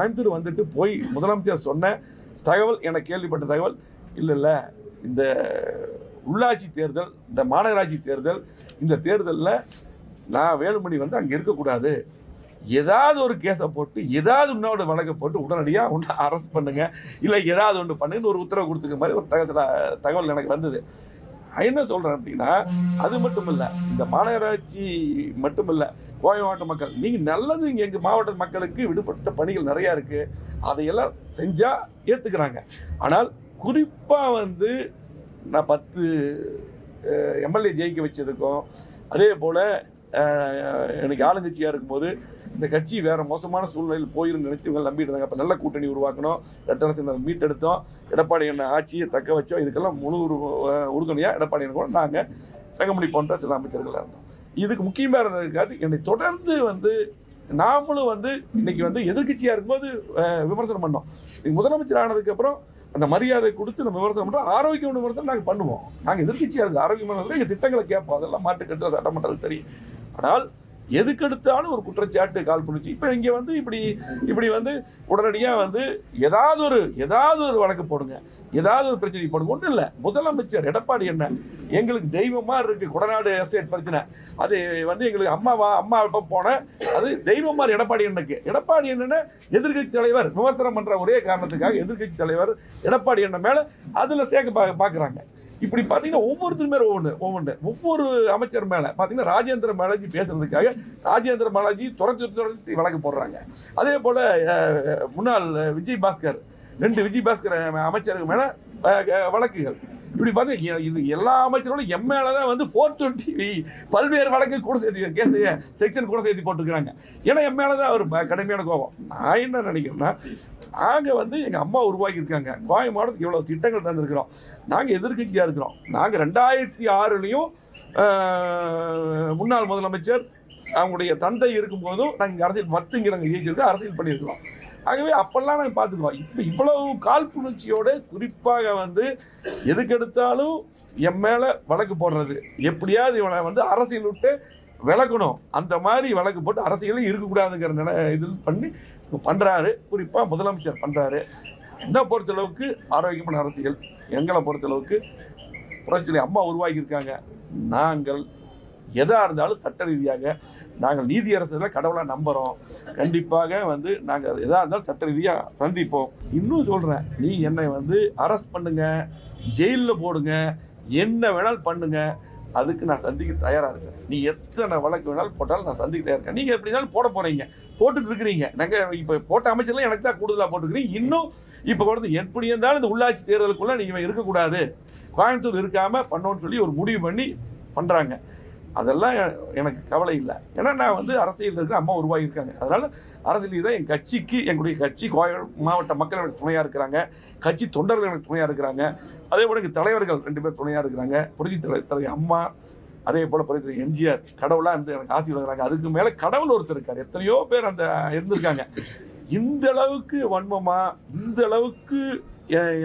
கோயம்புத்தூர் வந்துட்டு போய் முதலமைச்சர் சொன்ன தகவல் எனக்கு கேள்விப்பட்ட தகவல் இல்லை இல்லை இந்த உள்ளாட்சி தேர்தல் இந்த மாநகராட்சி தேர்தல் இந்த தேர்தலில் நான் வேலுமணி வந்து அங்கே இருக்கக்கூடாது. ஏதாவது ஒரு கேஸை போட்டு ஏதாவது உன்னோட வழக்கை போட்டு உடனடியாக ஒன்று அரெஸ்ட் பண்ணுங்க. இல்லை ஏதாவது ஒன்று பண்ணுங்கன்னு ஒரு உத்தரவு கொடுத்துருக்க மாதிரி ஒரு தகவல் தகவல் எனக்கு வந்தது. என்ன சொல்கிறேன் அப்படின்னா அது மட்டும் இல்லை இந்த மாநகராட்சி மட்டும் இல்லை கோவை மாவட்ட மக்கள் நீங்கள் நல்லது இங்கே எங்கள் மாவட்ட மக்களுக்கு விடுபட்ட பணிகள் நிறையா இருக்குது அதையெல்லாம் செஞ்சால் ஏற்றுக்கிறாங்க ஆனால் குறிப்பாக வந்து நான் பத்து எம்எல்ஏ ஜெயிக்க வச்சதுக்கும் அதே போல் எனக்கு ஆளுங்கட்சியாக இருக்கும்போது இந்த கட்சி வேற மோசமான சூழ்நிலையில் போயிருந்து நினைச்சு இவங்க நம்பிட்டு இருந்தாங்க. அப்போ நல்ல கூட்டணி உருவாக்கணும். ரெட்டரசு மீட்டெடுத்தோம். எடப்பாடி என்ன ஆட்சியை தக்க வச்சோம். இதுக்கெல்லாம் முழு உறுதுணையாக எடப்பாடி கூட நாங்கள் தங்கமணி போன்ற சில அமைச்சர்களாக இருந்தோம். இதுக்கு முக்கியமாக இருந்ததுக்காட்டி என்னை தொடர்ந்து வந்து நாமளும் வந்து இன்னைக்கு வந்து எதிர்க்கட்சியாக இருக்கும்போது விமர்சனம் பண்ணோம். முதலமைச்சர் ஆனதுக்கப்புறம் அந்த மரியாதை கொடுத்து நம்ம விமர்சனம் பண்ணுறோம் ஆரோக்கியம் விமர்சனம் நாங்கள் பண்ணுவோம். நாங்கள் எதிர்க்கட்சியாக இருக்குது ஆரோக்கியமான எங்கள் திட்டங்களை கேட்போம். அதெல்லாம் மாட்டுக்கட்டு சட்டமன்றத்தில் தெரியும். ஆனால் எதுக்கெடுத்தாலும் ஒரு குற்றச்சாட்டு கால் பண்ணிச்சு. இப்போ இங்கே வந்து இப்படி இப்படி வந்து உடனடியாக வந்து ஏதாவது ஒரு ஏதாவது ஒரு வழக்கு போடுங்க. ஏதாவது ஒரு பிரச்சனை போடுங்க. ஒன்றும் இல்லை. முதலமைச்சர் எடப்பாடி என்ன? எங்களுக்கு தெய்வமாக இருக்கு. கொடநாடு எஸ்டேட் பிரச்சனை. அது வந்து எங்களுக்கு அம்மாவா அம்மா இப்போ போனேன் அது தெய்வமாக எடப்பாடி அண்ணனுக்கு. எடப்பாடி என்னன்னா எதிர்க்கட்சி தலைவர் விமர்சனம் பண்ணுற ஒரே காரணத்துக்காக எதிர்க்கட்சி தலைவர் எடப்பாடி அண்ணன் மேலே அதில் சேர்க்க பா பார்க்குறாங்க இப்படி பார்த்தீங்கன்னா ஒவ்வொருத்தர் மேலே ஒவ்வொன்று ஒவ்வொன்று ஒவ்வொரு அமைச்சர் மேலே பார்த்தீங்கன்னா ராஜேந்திர பாலாஜி பேசுறதுக்காக ராஜேந்திர பாலாஜி துரத்தி துரத்தி வழக்கு போடுறாங்க. அதே போல் முன்னாள் விஜய் பாஸ்கர் ரெண்டு விஜய் பாஸ்கர் அமைச்சருக்கு மேலே வழக்குகள். இப்படி பார்த்தீங்கன்னா இது எல்லா அமைச்சரோடும் எம் மேலே தான் வந்து ஃபோர் டுவெண்ட்டி பல்வேறு வழக்கு கூட சேர்த்து கேஸ் செக்ஷன் கூட சேர்த்து போட்டிருக்கிறாங்க. ஏன்னா என் மேலே தான் அவர் கடுமையான கோபம். நான் என்ன நினைக்கிறேன்னா நாங்கள் வந்து எங்கள் அம்மா உருவாக்கியிருக்காங்க. கோவை மாவட்டத்துக்கு இவ்வளோ திட்டங்கள் தந்திருக்கிறோம். நாங்கள் எதிர்க்கட்சியாக இருக்கிறோம். நாங்கள் ரெண்டாயிரத்தி ஆறுலேயும் முன்னாள் முதலமைச்சர் அவங்களுடைய தந்தை இருக்கும்போதும் நாங்கள் அரசியல் பத்துங்க நாங்கள் ஜெயிச்சிருக்கோம் அரசியல் பண்ணியிருக்கிறோம். ஆகவே அப்பெல்லாம் நாங்கள் பார்த்துக்குவோம் இப்போ இவ்வளவு காழ்ப்புணர்ச்சியோடு குறிப்பாக வந்து எதுக்கெடுத்தாலும் என் மேலே வழக்கு போடுறது. எப்படியாவது இவனை வந்து அரசியல் விட்டு விளக்கணும். அந்த மாதிரி வழக்கு போட்டு அரசியலும் இருக்கக்கூடாதுங்கிற நில இதில் பண்ணி பண்ணுறாரு குறிப்பாக முதலமைச்சர் பண்ணுறாரு என்னை பொறுத்தளவுக்கு ஆரோக்கியமான அரசியல். எங்களை பொறுத்தளவுக்கு புரட்சியில் அம்மா உருவாக்கியிருக்காங்க. நாங்கள் எதாக இருந்தாலும் சட்ட ரீதியாக நாங்கள் நீதி அரசில் கடவுளாக நம்புகிறோம் கண்டிப்பாக வந்து நாங்கள் எதாக இருந்தாலும் சட்ட ரீதியாக சந்திப்போம். இன்னும் சொல்கிறேன் நீ என்னை வந்து அரெஸ்ட் பண்ணுங்க. ஜெயிலில் போடுங்க. என்ன வேணாலும் பண்ணுங்கள் அதுக்கு நான் சந்திக்க தயாராக இருக்கேன். நீ எத்தனை வழக்கு வேணாலும் போட்டாலும் நான் சந்திக்க தயாராக இருக்கேன். நீங்கள் எப்படி இருந்தாலும் போட போகிறீங்க போட்டுட்டு இருக்கிறீங்க. நாங்கள் இப்போ போட்ட அமைச்சர்லாம் எனக்கு தான் கூடுதலாக போட்டுருக்கிறீங்க. இன்னும் இப்போ கொடுத்து எப்படி இருந்தாலும் இந்த உள்ளாட்சி தேர்தலுக்குள்ளே நீங்கள் இருக்கக்கூடாது. கோயம்புத்தூர் இருக்காமல் பண்ணோன்னு சொல்லி ஒரு முடிவு பண்ணி பண்ணுறாங்க அதெல்லாம் எனக்கு கவலை இல்லை. ஏன்னா நான் வந்து அரசியல் இருக்கிற அம்மா உருவாகியிருக்காங்க. அதனால் அரசியல் தான் என் கட்சிக்கு எங்களுடைய கட்சி கோய மாவட்ட மக்கள் எனக்கு துணையாக இருக்கிறாங்க. கட்சி தொண்டர்கள் எனக்கு துணையாக இருக்கிறாங்க. அதே போல் எங்கள் தலைவர்கள் ரெண்டு பேர் துணையாக இருக்கிறாங்க. புரட்சி தலைவர் தலைவர் அம்மா அதே போல் புரட்சி எம்ஜிஆர் கடவுளாக இருந்து எனக்கு ஆசி வழங்குறாங்க அதுக்கு மேலே கடவுள் ஒருத்தர் இருக்கார். எத்தனையோ பேர் அந்த இருந்திருக்காங்க. இந்த அளவுக்கு வன்மமாக இந்த அளவுக்கு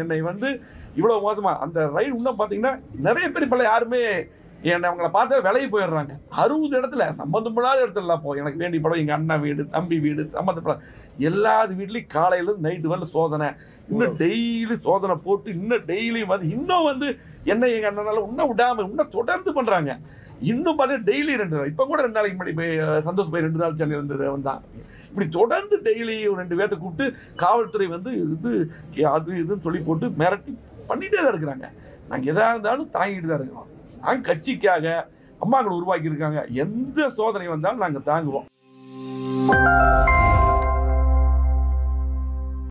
என்னை வந்து இவ்வளோ மோசமாக அந்த ரயில் இன்னும் பார்த்தீங்கன்னா நிறைய பேர் இப்போல்லாம் யாருமே என்னை அவங்கள பார்த்தா விலகி போயிடுறாங்க. அறுபது இடத்துல சம்மந்தமில்லாத இடத்துலலாம் போ எனக்கு வேண்டிய படம் எங்கள் அண்ணா வீடு தம்பி வீடு சம்மந்தப்படாத எல்லாது வீட்லேயும் காலையிலேருந்து நைட்டு வரல சோதனை. இன்னும் டெய்லி சோதனை போட்டு இன்னும் டெய்லியும் வந்து இன்னும் வந்து என்ன எங்கள் அண்ணனால இன்னும் விடாமல் இன்னும் தொடர்ந்து பண்ணுறாங்க இன்னும் பார்த்தீங்கன்னா டெய்லி ரெண்டு நாள். இப்போ கூட ரெண்டு நாளைக்கு முன்னாடி போய் சந்தோஷ் போய் ரெண்டு நாள் சென்னை வந்து வந்தான். இப்படி தொடர்ந்து டெய்லி ஒரு ரெண்டு பேர்த்த கூப்பிட்டு காவல்துறை வந்து இது அது இதுன்னு சொல்லி போட்டு மிரட்டி பண்ணிகிட்டே தான் இருக்கிறாங்க. நாங்கள் எதாக இருந்தாலும் தாங்கிட்டு தான் இருக்கிறோம். நாங்கள் கட்சிக்காக அம்மாங்களை உருவாக்கியிருக்காங்க. எந்த சோதனை வந்தாலும் நாங்கள் தாங்குவோம்.